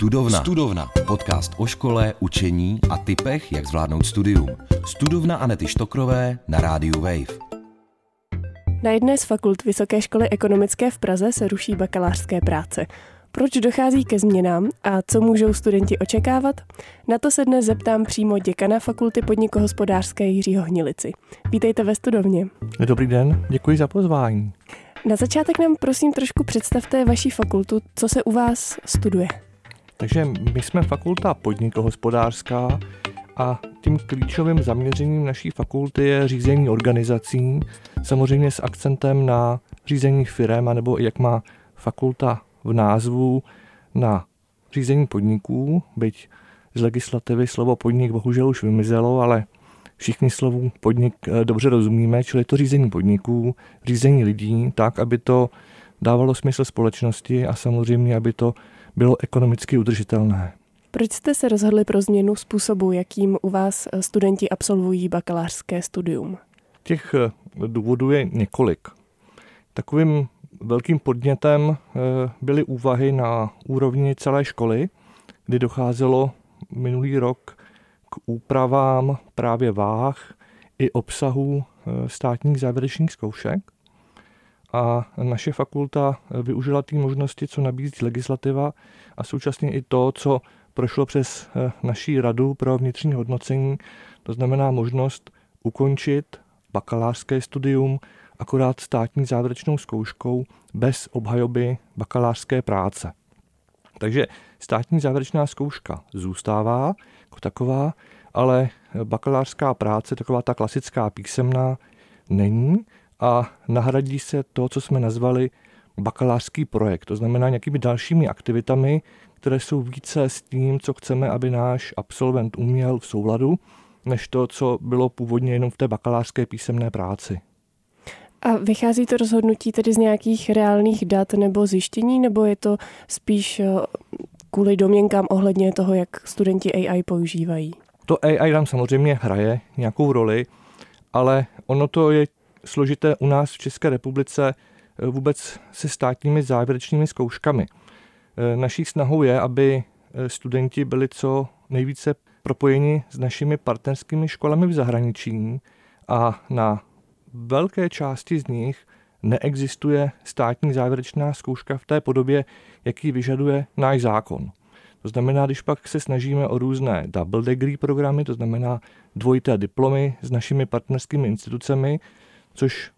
Studovna. Studovna. Podcast o škole, učení a typech, jak zvládnout studium. Studovna Anety Štokrové na rádiu Wave. Na jedné z fakult Vysoké školy ekonomické v Praze se ruší bakalářské práce. Proč dochází ke změnám a co můžou studenti očekávat? Na to se dnes zeptám přímo děkana Fakulty podnikohospodářské Jiřího Hnilici. Vítejte ve studovně. Dobrý den, děkuji za pozvání. Na začátek nám prosím trošku představte vaši fakultu, co se u vás studuje. Takže my jsme fakulta podnikohospodářská a tím klíčovým zaměřením naší fakulty je řízení organizací, samozřejmě s akcentem na řízení firem, nebo jak má fakulta v názvu na řízení podniků, byť z legislativy slovo podnik bohužel už vymizelo, ale všichni slovu podnik eh, dobře rozumíme, čili to řízení podniků, řízení lidí, tak, aby to dávalo smysl společnosti a samozřejmě, aby to bylo ekonomicky udržitelné. Proč jste se rozhodli pro změnu způsobu, jakým u vás eh, studenti absolvují bakalářské studium? Těch eh, důvodů je několik. Takovým velkým podnětem byly úvahy na úrovni celé školy, kdy docházelo minulý rok k úpravám právě váh i obsahu eh, státních závěrečných zkoušek. A naše fakulta využila ty možnosti, co nabízí legislativa a současně i to, co prošlo přes eh, naší radu pro vnitřní hodnocení, to znamená možnost ukončit bakalářské studium akorát státní závěrečnou zkouškou bez obhajoby bakalářské práce. Takže státní závěrečná zkouška zůstává jako taková, ale bakalářská práce, taková ta klasická písemná, není a nahradí se to, co jsme nazvali bakalářský projekt. To znamená nějakými dalšími aktivitami, které jsou více s tím, co chceme, aby náš absolvent uměl v souladu, než to, co bylo původně jenom v té bakalářské písemné práci. A vychází to rozhodnutí tedy z nějakých reálných dat nebo zjištění, nebo je to spíš eh, kvůli domněnkám ohledně toho, jak studenti AI používají? To AI tam samozřejmě hraje nějakou roli, ale ono to je složité u nás v České republice eh, vůbec se státními závěrečnými zkouškami. Eh, naší snahou je, aby studenti byli co nejvíce propojeni s našimi partnerskými školami v zahraničí a na velké části z nich neexistuje státní závěrečná zkouška v té podobě, jaký vyžaduje náš zákon. To znamená, když pak se snažíme o různé double degree programy, to znamená dvojité diplomy s našimi partnerskými institucemi, což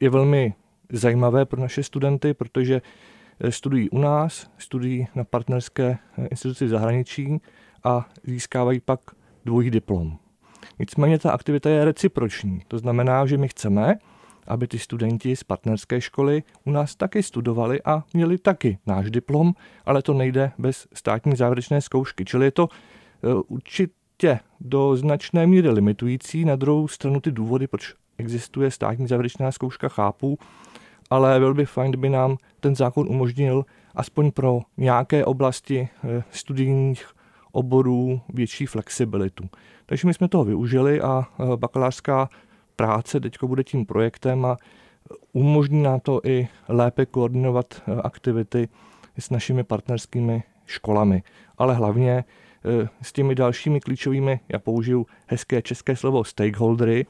je velmi zajímavé pro naše studenty, protože eh, studují u nás, studují na partnerské eh, instituci v zahraničí a získávají pak dvojí diplom. Nicméně ta aktivita je reciproční. To znamená, že my chceme, aby ty studenti z partnerské školy u nás taky studovali a měli taky náš diplom, ale to nejde bez státní závěrečné zkoušky. Čili je to e, určitě do značné míry limitující. Na druhou stranu ty důvody, proč existuje státní závěrečná zkouška, chápu, ale byl by fajn, kdyby nám ten zákon umožnil aspoň pro nějaké oblasti e, studijních oborů větší flexibilitu. Takže my jsme toho využili a e, bakalářská práce teď bude tím projektem a umožní nám to i lépe koordinovat e, aktivity s našimi partnerskými školami. Ale hlavně s těmi dalšími klíčovými, já použiju hezké české slovo stakeholdery,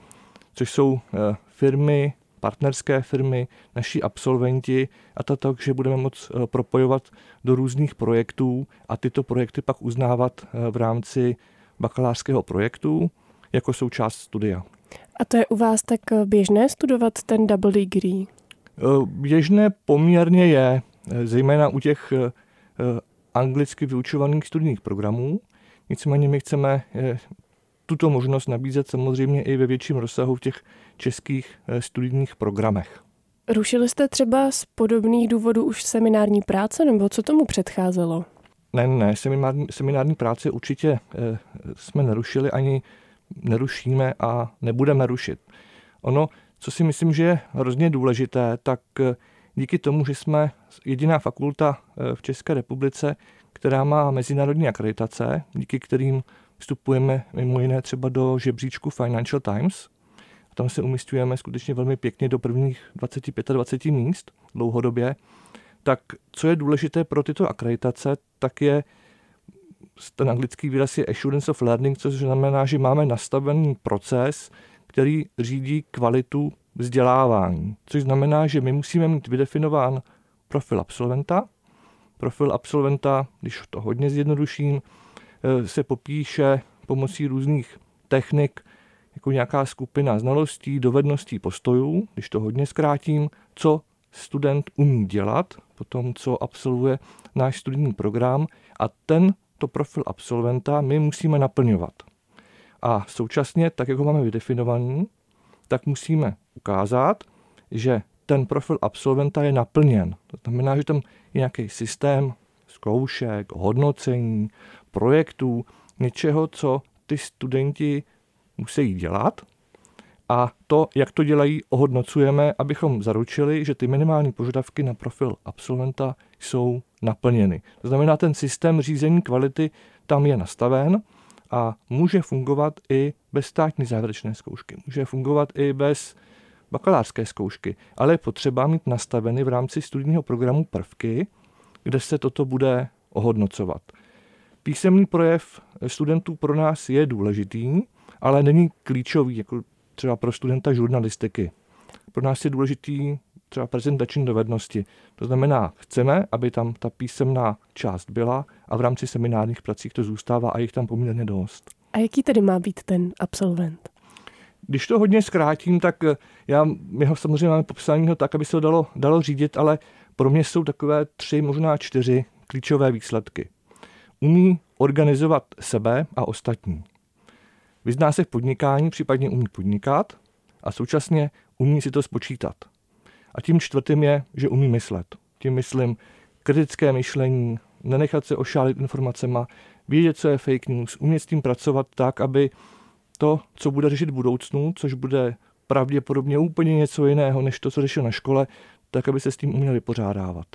což jsou firmy, partnerské firmy, naši absolventi a to tak, že budeme moct propojovat do různých projektů a tyto projekty pak uznávat v rámci bakalářského projektu jako součást studia. A to je u vás tak běžné studovat ten double degree? Eh, běžné poměrně je, eh, zejména u těch eh, anglicky vyučovaných studijních programů. Nicméně my chceme tuto možnost nabízet samozřejmě i ve větším rozsahu v těch českých studijních programech. Rušili jste třeba z podobných důvodů už seminární práce, nebo co tomu předcházelo? Ne, ne, seminární, seminární práce určitě e, jsme nerušili, ani nerušíme a nebudeme rušit. Ono, co si myslím, že je hrozně důležité, tak e, díky tomu, že jsme jediná fakulta v České republice, která má mezinárodní akreditace, díky kterým vstupujeme mimo jiné třeba do žebříčku Financial Times. Tam se umistujeme skutečně velmi pěkně do prvních 25-20 míst dlouhodobě tak co je důležité pro tyto akreditace, tak je ten anglický výraz je assurance of learning, což znamená, že máme nastavený proces, který řídí kvalitu vzdělávání. Což znamená, že my musíme mít vydefinován profil absolventa. Profil absolventa, když to hodně zjednoduším, se popíše pomocí různých technik, jako nějaká skupina znalostí, dovedností, postojů, když to hodně zkrátím, co student umí dělat, potom co absolvuje náš studijní program a ten to profil absolventa my musíme naplňovat. A současně, tak jak ho máme vydefinovaný, tak musíme ukázat, že ten profil absolventa je naplněn. To znamená, že tam je nějaký systém zkoušek, hodnocení, projektů, něčeho, co ty studenti musí dělat. A to, jak to dělají, ohodnocujeme, abychom zaručili, že ty minimální požadavky na profil absolventa jsou naplněny. To znamená, ten systém řízení kvality tam je nastaven a může fungovat i bez státní závěrečné zkoušky. Může fungovat i bez bakalářské zkoušky, ale je potřeba mít nastaveny v rámci studijního programu prvky, kde se toto bude ohodnocovat. Písemný projev studentů pro nás je důležitý, ale není klíčový, jako třeba pro studenta žurnalistiky. Pro nás je důležitý třeba prezentační dovednosti. To znamená, chceme, aby tam ta písemná část byla a v rámci seminárních pracích to zůstává a jich tam poměrně dost. A jaký tedy má být ten absolvent? Když to hodně zkrátím, tak eh, já, my ho samozřejmě máme popsaného tak, aby se to dalo, dalo řídit, ale pro mě jsou takové tři, možná čtyři klíčové výsledky. Umí organizovat sebe a ostatní. Vyzná se v podnikání, případně umí podnikat a současně umí si to spočítat. A tím čtvrtým je, že umí myslet. Tím myslím kritické myšlení, nenechat se ošálit informacema, vědět, co je fake news, umět s tím pracovat tak, aby to, co bude řešit v budoucnu, což bude pravděpodobně úplně něco jiného, než to, co řešil na škole, tak aby se s tím uměl vypořádávat.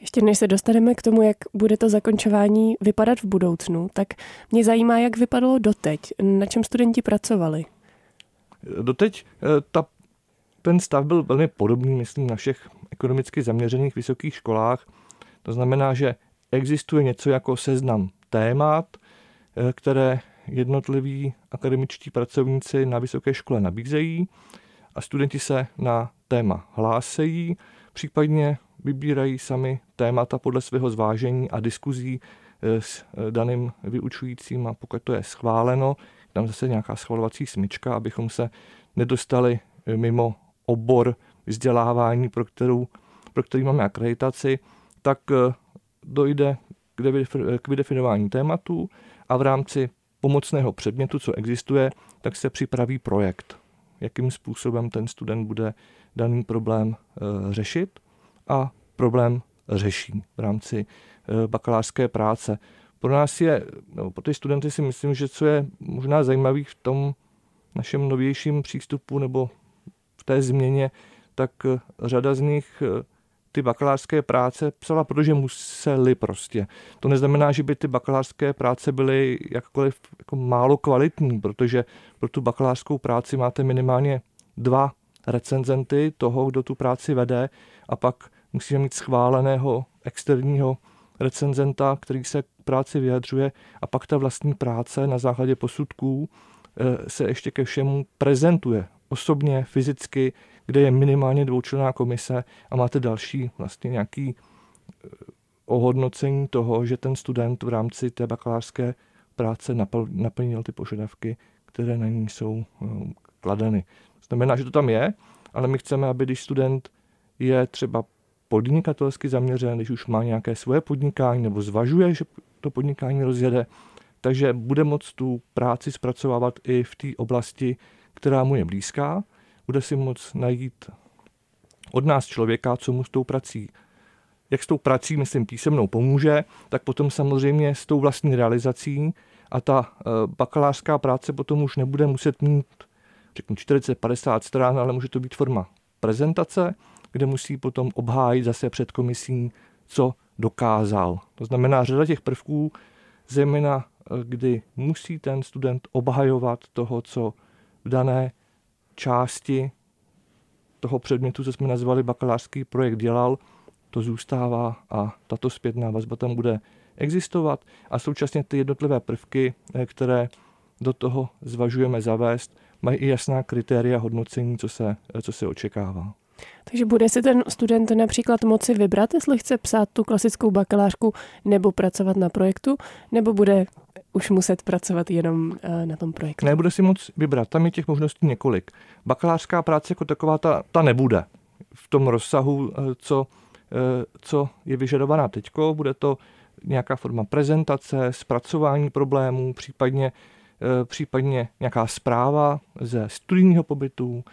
Ještě než se dostaneme k tomu, jak bude to zakončování vypadat v budoucnu, tak mě zajímá, jak vypadalo doteď, na čem studenti pracovali. Doteď eh, ta, ten stav byl velmi podobný, myslím, na všech ekonomicky zaměřených vysokých školách. To znamená, že existuje něco jako seznam témat, eh, které jednotliví akademičtí pracovníci na vysoké škole nabízejí a studenti se na téma hlásejí, případně vybírají sami témata podle svého zvážení a diskuzí eh, s eh, daným vyučujícím a pokud to je schváleno, tam zase nějaká schvalovací smyčka, abychom se nedostali eh, mimo obor vzdělávání, pro, kterou, pro který máme akreditaci, tak dojde k vydefinování tématu a v rámci pomocného předmětu, co existuje, tak se připraví projekt, jakým způsobem ten student bude daný problém řešit a problém řeší v rámci eh, bakalářské práce. Pro nás je, no, pro ty studenty si myslím, že co je možná zajímavý v tom našem novějším přístupu nebo v té změně, tak eh, řada z nich eh, ty bakalářské práce psala, protože museli prostě. To neznamená, že by ty bakalářské práce byly jakkoliv jako málo kvalitní, protože pro tu bakalářskou práci máte minimálně dva recenzenty toho, kdo tu práci vede a pak musíme mít schváleného externího recenzenta, který se k práci vyjadřuje a pak ta vlastní práce na základě posudků eh, se ještě ke všemu prezentuje osobně, fyzicky, kde je minimálně dvoučlenná komise a máte další vlastně nějaký eh, ohodnocení toho, že ten student v rámci té bakalářské práce naplnil ty požadavky, které na ní jsou eh, kladeny. Znamená, že to tam je, ale my chceme, aby když student je třeba podnikatelsky zaměřen, když už má nějaké svoje podnikání nebo zvažuje, že to podnikání rozjede, takže bude moct tu práci zpracovávat i v té oblasti, která mu je blízká, bude si moct najít od nás člověka, co mu s tou prací jak s tou prací, myslím, písemnou pomůže, tak potom samozřejmě s tou vlastní realizací. A ta eh, bakalářská práce potom už nebude muset mít, řeknu, 40-50 stran, ale může to být forma prezentace, kde musí potom obhájit zase před komisí, co dokázal. To znamená, řada těch prvků, zejména eh, kdy musí ten student obhajovat toho, co v dané části toho předmětu, co jsme nazvali bakalářský projekt, dělal, to zůstává a tato zpětná vazba tam bude existovat a současně ty jednotlivé prvky, které do toho zvažujeme zavést, mají i jasná kritéria hodnocení, co se, co se očekává. Takže bude si ten student například moci vybrat, jestli chce psát tu klasickou bakalářku nebo pracovat na projektu, nebo bude už muset pracovat jenom eh, na tom projektu? Nebude si moc vybrat, tam je těch možností několik. Bakalářská práce jako taková ta, ta nebude v tom rozsahu, eh, co, eh, co je vyžadovaná teďko. Bude to nějaká forma prezentace, zpracování problémů, případně případně nějaká zpráva ze studijního pobytu,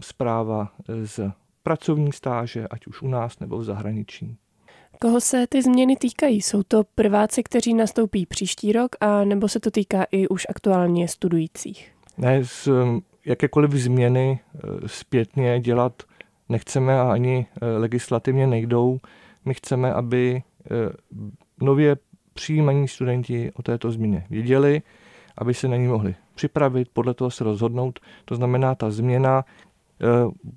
zpráva z pracovní stáže, ať už u nás nebo v zahraničí. Koho se ty změny týkají? Jsou to prváci, kteří nastoupí příští rok, a nebo se to týká i už aktuálně studujících? Ne, z jakékoliv změny eh, zpětně dělat nechceme a ani legislativně nejdou. My chceme, aby nově přijímaní studenti o této změně věděli, aby se na ní mohli připravit, podle toho se rozhodnout. To znamená, ta změna eh,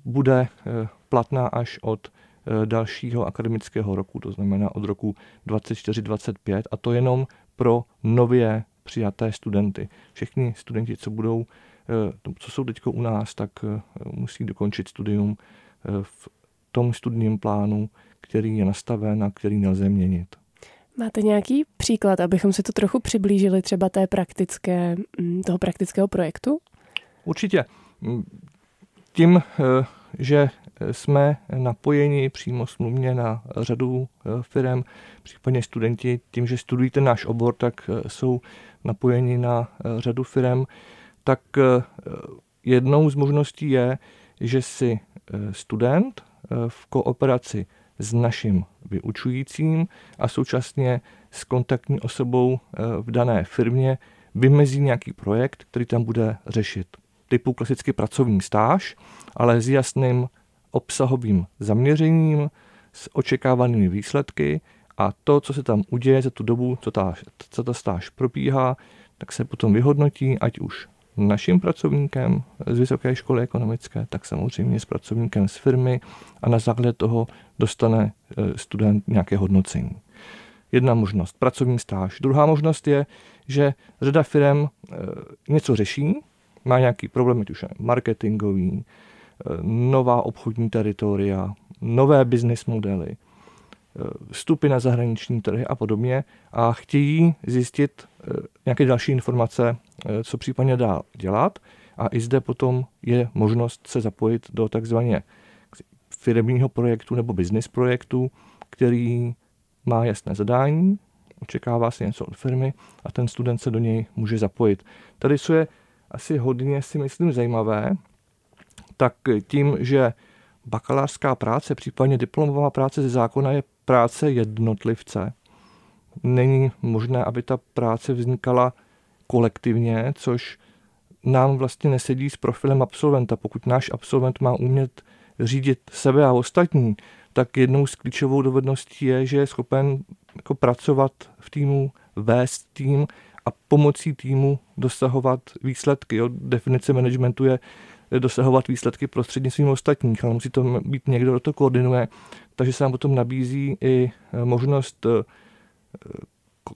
bude eh, platná až od eh, dalšího akademického roku, to znamená od roku 24-25 a to jenom pro nově přijaté studenty. Všichni studenti, co budou, co jsou teď u nás, tak musí dokončit studium v tom studijním plánu, který je nastaven a který nelze měnit. Máte nějaký příklad, abychom si to trochu přiblížili třeba té praktické, mm, toho praktického projektu? Určitě. Tím, eh, že jsme napojeni přímo smluvně na řadu eh, firm, případně studenti, tím, že studují ten náš obor, tak eh, jsou napojeni na řadu firm, tak jednou z možností je, že si student v kooperaci s naším vyučujícím a současně s kontaktní osobou eh, v dané firmě vymezí nějaký projekt, který tam bude řešit. Typu klasicky pracovní stáž, ale s jasným obsahovým zaměřením, s očekávanými výsledky a to, co se tam uděje za tu dobu, co ta, co ta stáž probíhá, tak se potom vyhodnotí, ať už naším pracovníkem z Vysoké školy ekonomické, tak samozřejmě s pracovníkem z firmy a na základě toho dostane e, student nějaké hodnocení. Jedna možnost, pracovní stáž. Druhá možnost je, že řada firm e, něco řeší, má nějaký problém, ať už marketingový, e, nová obchodní teritoria, nové business modely, vstupy na zahraniční trhy a podobně a chtějí zjistit nějaké další informace, co případně dál dělat a i zde potom je možnost se zapojit do takzvaně firmního projektu nebo business projektu, který má jasné zadání, očekává se něco od firmy a ten student se do něj může zapojit. Tady, co je asi hodně, si myslím, zajímavé, tak tím, že bakalářská práce, případně diplomová práce ze zákona je práce jednotlivce, není možné, aby ta práce vznikala kolektivně, což nám vlastně nesedí s profilem absolventa. Pokud náš absolvent má umět řídit sebe a ostatní, tak jednou z klíčovou dovedností je, že je schopen jako pracovat v týmu, vést tým a pomocí týmu dosahovat výsledky. Jo. Definice managementu je dosahovat výsledky prostřednictvím ostatních, ale musí to být někdo, kdo to koordinuje. Takže se nám potom nabízí i možnost eh,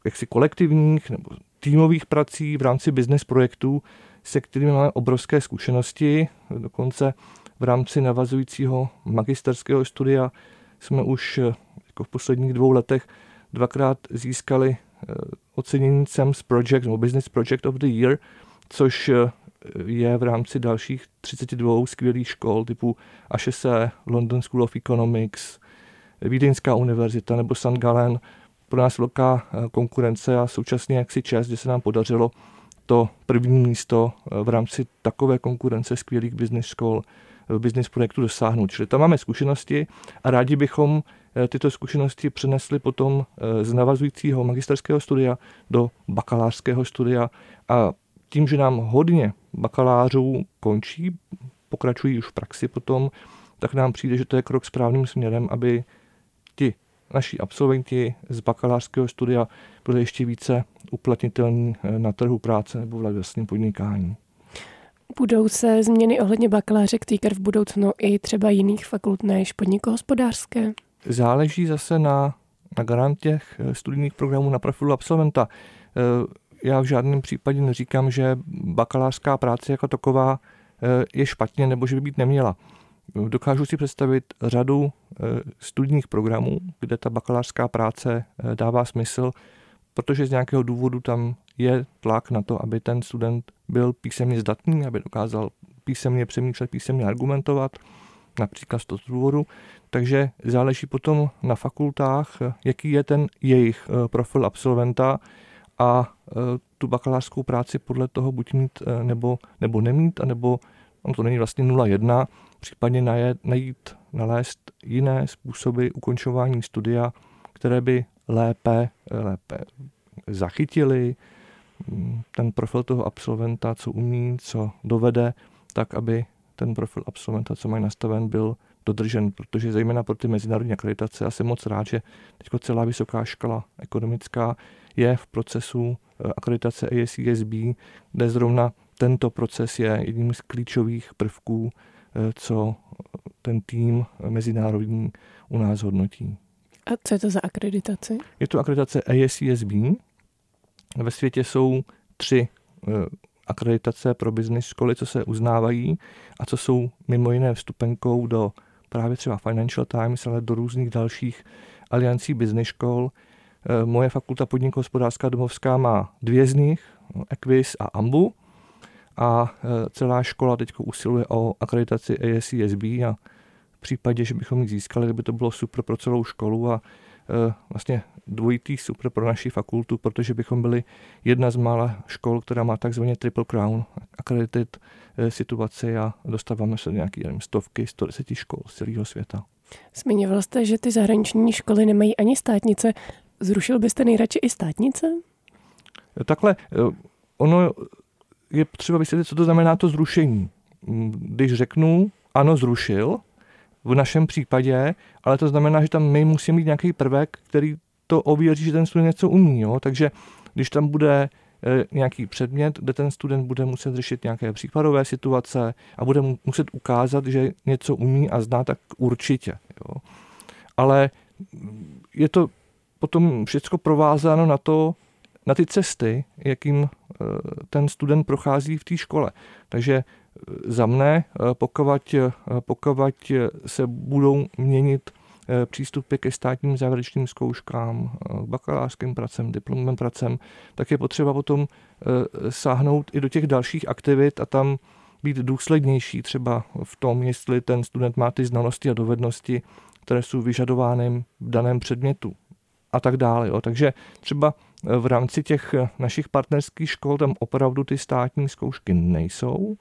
jaksi kolektivních nebo týmových prací v rámci business projektů, se kterými máme obrovské zkušenosti. Dokonce v rámci navazujícího magisterského studia jsme už jako v posledních dvou letech dvakrát získali ocenění CEMS Project nebo Business Project of the Year, což je v rámci dalších 32 skvělých škol typu HSE, London School of Economics, Vídeňská univerzita nebo St. Gallen. Pro nás velká konkurence a současně jaksi čest, že se nám podařilo to první místo v rámci takové konkurence skvělých business škol business projektu dosáhnout. Čili tam máme zkušenosti a rádi bychom eh, tyto zkušenosti přenesli potom eh, z navazujícího magisterského studia do bakalářského studia a tím, že nám hodně bakalářů končí, pokračují už v praxi potom, tak nám přijde, že to je krok správným směrem, aby naši absolventi z bakalářského studia byli ještě více uplatnitelní eh, na trhu práce nebo v vlastním podnikání. Budou se změny ohledně bakalářek týkat v budoucnu i třeba jiných fakult než podnikohospodářské? Záleží zase na na garant těch studijních programů na profilu absolventa. Já v žádném případě neříkám, že bakalářská práce jako taková je špatně nebo že by být neměla. Dokážu si představit řadu studijních programů, kde ta bakalářská práce dává smysl, protože z nějakého důvodu tam je tlak na to, aby ten student byl písemně zdatný, aby dokázal písemně přemýšlet, písemně argumentovat, například z toho důvodu. Takže záleží potom na fakultách, jaký je ten jejich eh, profil absolventa a eh, tu bakalářskou práci podle toho buď mít eh, nebo, nebo nemít, anebo on to není vlastně 0,1, případně najít, nalézt jiné způsoby ukončování studia, které by lépe, lépe zachytili mm, ten profil toho absolventa, co umí, co dovede, tak aby ten profil absolventa, co mají nastaven, byl dodržen, protože zejména pro ty mezinárodní akreditace, já jsem moc rád, že teď celá vysoká škola ekonomická je v procesu eh, akreditace ASCSB, kde zrovna tento proces je jedním z klíčových prvků, co ten tým mezinárodní u nás hodnotí. A co je to za akreditaci? Je to akreditace ASCSB. Ve světě jsou tři eh, akreditace pro business školy, co se uznávají a co jsou mimo jiné vstupenkou do právě třeba Financial Times, ale do různých dalších aliancí business škol. Eh, moje fakulta podnikohospodářská domovská má dvě z nich, Equis a Ambu. A eh, celá škola teď usiluje o akreditaci ASCSB a v případě, že bychom ji získali, by to bylo super pro celou školu a Eh, vlastně dvojitý super pro naši fakultu, protože bychom byli jedna z mála škol, která má takzvaně Triple Crown accredited eh, situaci a dostáváme se do nějaký nevím, stovky, 110 škol z celého světa. Zmiňoval jste, že ty zahraniční školy nemají ani státnice. Zrušil byste nejradši i státnice? Takhle, ono je třeba vysvětlit, co to znamená to zrušení. Mm, když řeknu, ano, zrušil, v našem případě, ale to znamená, že tam my musíme mít nějaký prvek, který to ověří, že ten student něco umí. Jo? Takže když tam bude e, nějaký předmět, kde ten student bude muset řešit nějaké případové situace a bude muset ukázat, že něco umí a zná, tak určitě. Jo? Ale je to potom všechno provázáno na to, na ty cesty, jakým e, ten student prochází v té škole. Takže za mne, eh, pokud, eh, pokud se budou měnit eh, přístupy ke státním závěrečným zkouškám, bakalářským pracem, diplomovým pracem, tak je potřeba potom sáhnout i do těch dalších aktivit a tam být důslednější třeba v tom, jestli ten student má ty znalosti a dovednosti, které jsou vyžadovány v daném předmětu a tak dále. Jo. Takže třeba v rámci těch našich partnerských škol tam opravdu ty státní zkoušky nejsou,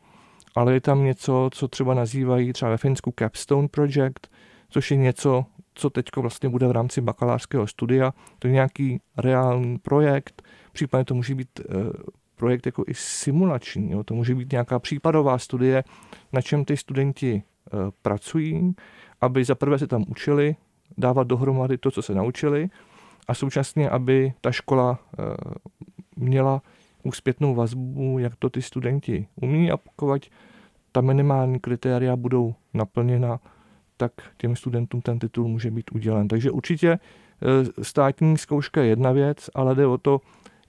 ale je tam něco, co třeba nazývají třeba ve Finsku Capstone Project, což je něco, co teď vlastně bude v rámci bakalářského studia. To je nějaký reálný projekt, případně to může být eh, projekt jako i simulační, jo? to může být nějaká případová studie, na čem ty studenti eh, pracují, aby za prvé se tam učili dávat dohromady to, co se naučili a současně, aby ta škola eh, měla úspětnou vazbu, jak to ty studenti umí a pokud ta minimální kritéria budou naplněna, tak těm studentům ten titul může být udělen. Takže určitě e, státní zkouška je jedna věc, ale jde o to,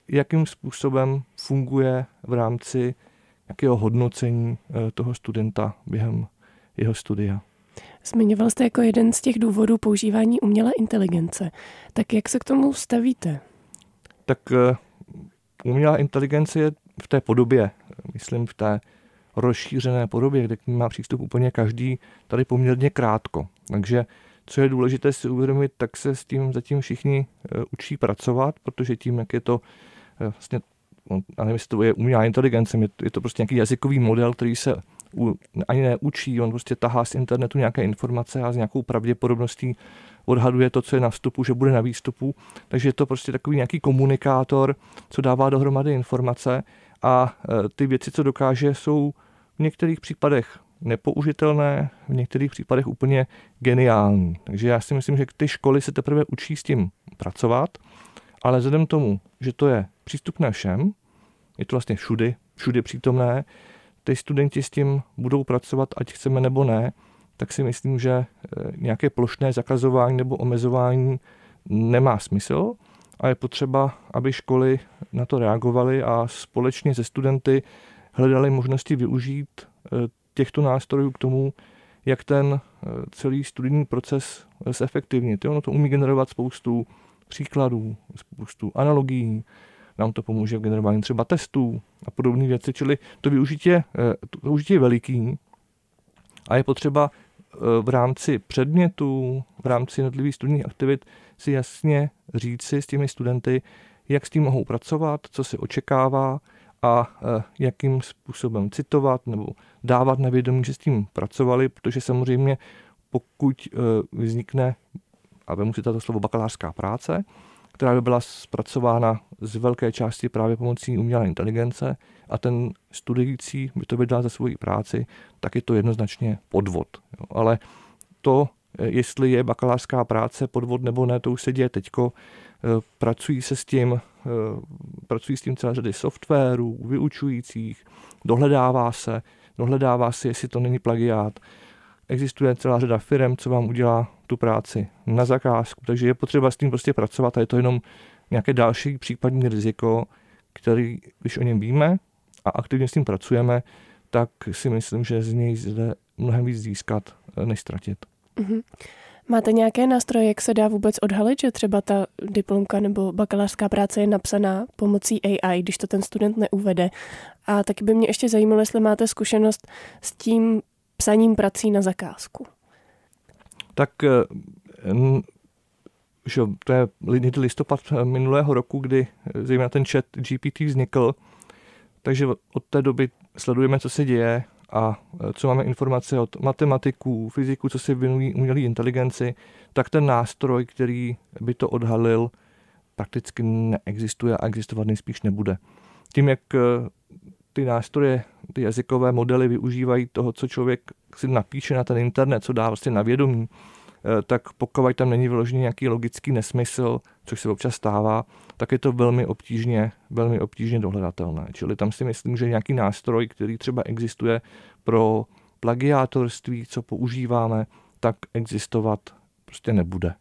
jakým způsobem funguje v rámci jakého hodnocení e, toho studenta během jeho studia. Zmiňoval jste jako jeden z těch důvodů používání umělé inteligence. Tak jak se k tomu stavíte? Tak e, umělá inteligence je v té podobě, myslím v té rozšířené podobě, kde k ní má přístup úplně každý, tady poměrně krátko. Takže co je důležité si uvědomit, tak se s tím zatím všichni e, učí pracovat, protože tím, jak je to e, vlastně, a nevím, jestli to je umělá inteligence, je to prostě nějaký jazykový model, který se ani neučí, on prostě tahá z internetu nějaké informace a s nějakou pravděpodobností odhaduje to, co je na vstupu, že bude na výstupu. Takže je to prostě takový nějaký komunikátor, co dává dohromady informace a e, ty věci, co dokáže, jsou v některých případech nepoužitelné, v některých případech úplně geniální. Takže já si myslím, že ty školy se teprve učí s tím pracovat, ale vzhledem tomu, že to je přístupné všem, je to vlastně všudy, všudy přítomné, ty studenti s tím budou pracovat, ať chceme nebo ne, tak si myslím, že eh, nějaké plošné zakazování nebo omezování nemá smysl a je potřeba, aby školy na to reagovaly a společně se studenty hledali možnosti využít eh, těchto nástrojů k tomu, jak ten eh, celý studijní proces zefektivnit. Ono to umí generovat spoustu příkladů, spoustu analogií, nám to pomůže v generování třeba testů a podobné věci, čili to využití, eh, to využití je veliký a je potřeba v rámci předmětů, v rámci jednotlivých studijních aktivit si jasně říci s těmi studenty, jak s tím mohou pracovat, co se očekává a e, jakým způsobem citovat nebo dávat na vědomí, že s tím pracovali, protože samozřejmě pokud vznikne, a vemu si tato slovo bakalářská práce, která by byla zpracována z velké části právě pomocí umělé inteligence a ten studující by to vydal za svoji práci, tak je to jednoznačně podvod. Jo. Ale to, e, jestli je bakalářská práce podvod nebo ne, to už se děje teďko. Pracují se s tím Eh, pracují s tím celé řady softwarů, vyučujících, dohledává se, dohledává se, jestli to není plagiát. Existuje celá řada firm, co vám udělá tu práci na zakázku, takže je potřeba s tím prostě pracovat a je to jenom nějaké další případní riziko, který, když o něm víme a aktivně s tím pracujeme, tak si myslím, že z něj zde mnohem víc získat, než ztratit. Mm-hmm. Máte nějaké nástroje, jak se dá vůbec odhalit, že třeba ta diplomka nebo bakalářská práce je napsaná pomocí AI, když to ten student neuvede? A taky by mě ještě zajímalo, jestli máte zkušenost s tím psaním prací na zakázku. Tak eh, že to je listopad minulého roku, kdy eh, zejména ten chat GPT vznikl, takže od té doby sledujeme, co se děje a co máme informace od matematiků, fyziků, co si věnují umělé inteligenci, tak ten nástroj, který by to odhalil, prakticky neexistuje a existovat nejspíš nebude. Tím, jak ty nástroje, ty jazykové modely využívají toho, co člověk si napíše na ten internet, co dá vlastně na vědomí, Eh, tak pokud tam není vyložený nějaký logický nesmysl, což se občas stává, tak je to velmi obtížně, velmi obtížně dohledatelné. Čili tam si myslím, že nějaký nástroj, který třeba existuje pro plagiátorství, co používáme, tak existovat prostě nebude.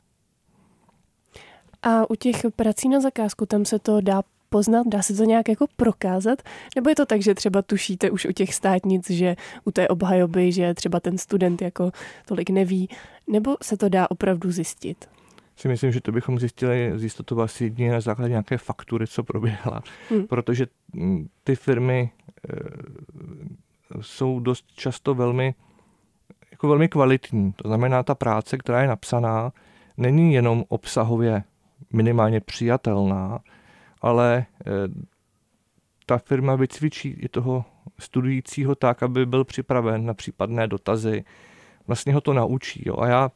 A u těch prací na zakázku, tam se to dá poznat? Dá se to nějak jako prokázat? Nebo je to tak, že třeba tušíte už u těch státnic, že u té obhajoby, že třeba ten student jako tolik neví? Nebo se to dá opravdu zjistit? si myslím, že to bychom zjistili z jistotou asi jedině na základě nějaké faktury, co proběhla. Hmm. Protože mm, ty firmy e, jsou dost často velmi, jako velmi kvalitní. To znamená, ta práce, která je napsaná, není jenom obsahově minimálně přijatelná, ale eh, ta firma vycvičí i toho studujícího tak, aby byl připraven na případné dotazy. Vlastně ho to naučí. Jo. A já,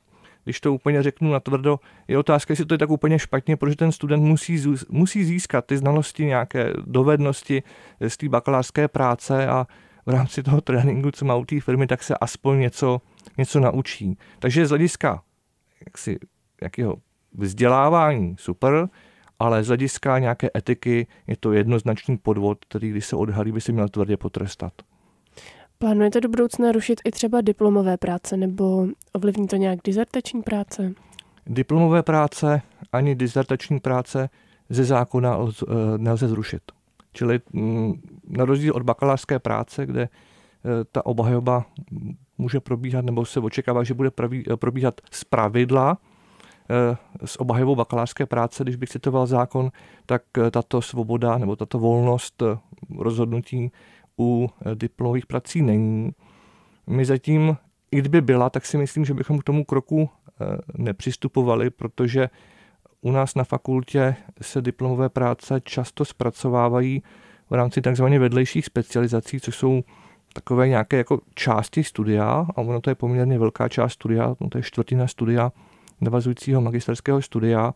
když to úplně řeknu na tvrdo, je otázka, jestli to je tak úplně špatně, protože ten student musí, musí získat ty znalosti, nějaké dovednosti z té bakalářské práce a v rámci toho tréninku, co má u té firmy, tak se aspoň něco, něco naučí. Takže z hlediska jaksi, jakého vzdělávání super, ale z hlediska nějaké etiky je to jednoznačný podvod, který když se odhalí, by si měl tvrdě potrestat. Plánujete do budoucna rušit i třeba diplomové práce nebo ovlivní to nějak dizertační práce? Diplomové práce ani dizertační práce ze zákona eh, nelze zrušit. Čili mm, na rozdíl od bakalářské práce, kde eh, ta obhajoba může probíhat nebo se očekává, že bude probíhat z pravidla, Eh, s obhajovou bakalářské práce, když bych citoval zákon, tak eh, tato svoboda nebo tato volnost eh, rozhodnutí u diplomových prací není. My zatím, i kdyby byla, tak si myslím, že bychom k tomu kroku nepřistupovali, protože u nás na fakultě se diplomové práce často zpracovávají v rámci takzvaně vedlejších specializací, což jsou takové nějaké jako části studia, a ono to je poměrně velká část studia, no to je čtvrtina studia, navazujícího magisterského studia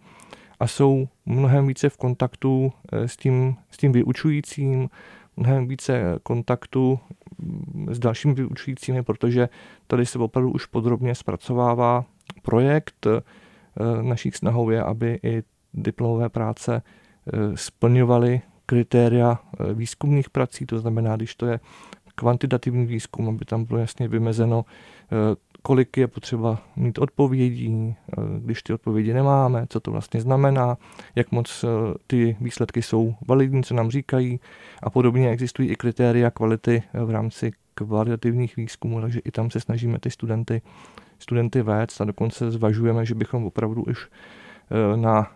a jsou mnohem více v kontaktu eh, s tím, s tím vyučujícím, mnohem více kontaktu mm, s dalšími vyučujícími, protože tady se opravdu už podrobně zpracovává projekt. Eh, naší snahou je, aby i diplomové práce eh, splňovaly kritéria výzkumných prací, to znamená, když to je kvantitativní výzkum, aby tam bylo jasně vymezeno, kolik je potřeba mít odpovědí, eh, když ty odpovědi nemáme, co to vlastně znamená, jak moc ty výsledky jsou validní, co nám říkají a podobně. Existují i kritéria kvality v rámci kvalitativních výzkumů, takže i tam se snažíme ty studenty, studenty vést a dokonce zvažujeme, že bychom opravdu už na,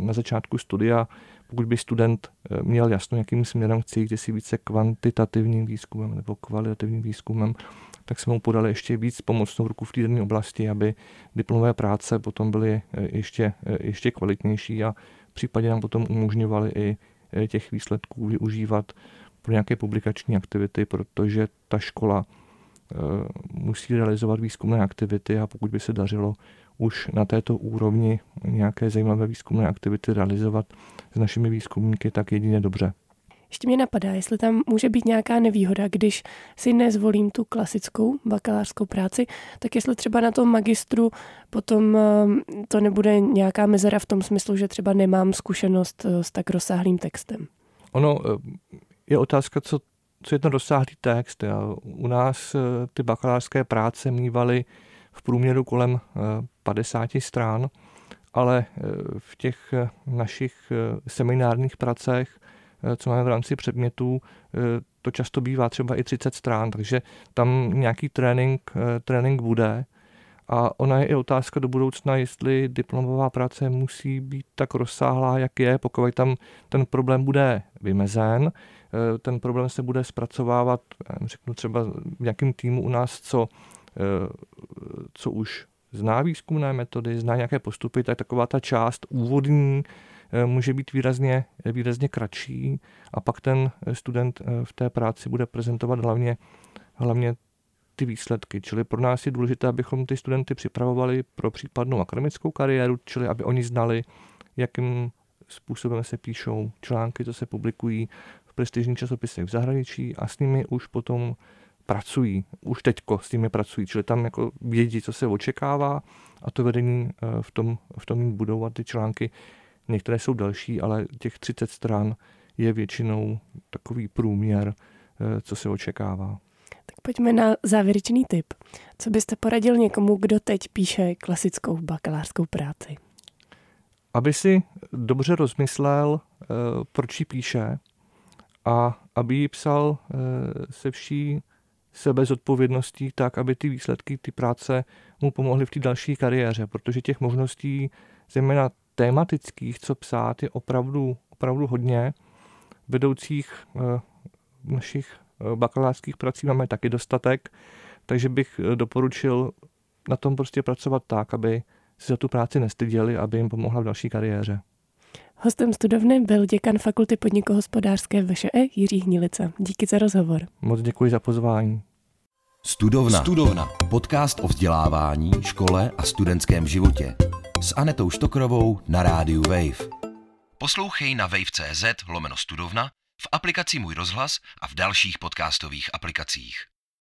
na začátku studia pokud by student eh, měl jasno, jakým směrem chce jít, jestli více kvantitativním výzkumem nebo kvalitativním výzkumem, tak jsme mu podali ještě víc pomocnou ruku v té oblasti, aby diplomové práce potom byly eh, ještě, eh, ještě kvalitnější a případně nám potom umožňovali i těch výsledků využívat pro nějaké publikační aktivity, protože ta škola musí realizovat výzkumné aktivity a pokud by se dařilo už na této úrovni nějaké zajímavé výzkumné aktivity realizovat s našimi výzkumníky, tak jedině dobře. Ještě mě napadá, jestli tam může být nějaká nevýhoda, když si nezvolím tu klasickou bakalářskou práci, tak jestli třeba na tom magistru potom ehm, to nebude nějaká mezera v tom smyslu, že třeba nemám zkušenost eh, s tak rozsáhlým textem. Ono eh, je otázka, co, co je ten rozsáhlý text. U nás eh, ty bakalářské práce mývaly v průměru kolem 50 strán, ale eh, v těch eh, našich eh, seminárních pracech, co máme v rámci předmětů, to často bývá třeba i 30 strán, takže tam nějaký trénink, trénink bude. A ona je i otázka do budoucna, jestli diplomová práce musí být tak rozsáhlá, jak je, pokud tam ten problém bude vymezen, ten problém se bude zpracovávat, řeknu třeba v nějakém týmu u nás, co, co už zná výzkumné metody, zná nějaké postupy, tak taková ta část úvodní eh, může být výrazně, výrazně kratší a pak ten student eh, v té práci bude prezentovat hlavně, hlavně ty výsledky. Čili pro nás je důležité, abychom ty studenty připravovali pro případnou akademickou kariéru, čili aby oni znali, jakým způsobem se píšou články, co se publikují v prestižních časopisech v zahraničí a s nimi už potom pracují, už teďko s nimi pracují, čili tam jako vědí, co se očekává a to vedení eh, v tom, v tom budou a ty články, některé jsou další, ale těch 30 stran je většinou takový průměr, eh, co se očekává. Tak pojďme na závěrečný tip. Co byste poradil někomu, kdo teď píše klasickou bakalářskou práci? Aby si dobře rozmyslel, eh, proč ji píše a aby ji psal se vší sebezodpovědností tak, aby ty výsledky, ty práce mu pomohly v té další kariéře, protože těch možností, zejména tématických, co psát, je opravdu, opravdu hodně. Vedoucích eh, našich eh, bakalářských prací máme taky dostatek, takže bych eh, doporučil na tom prostě pracovat tak, aby si za tu práci nestyděli, aby jim pomohla v další kariéře. Hostem studovny byl děkan Fakulty podnikohospodářské VŠE Jiří Hnilica. Díky za rozhovor. Moc děkuji za pozvání. Studovna. Studovna. Podcast o vzdělávání, škole a studentském životě. S Anetou Štokrovou na rádiu Wave. Poslouchej na wave.cz lomeno studovna, v aplikaci Můj rozhlas a v dalších podcastových aplikacích.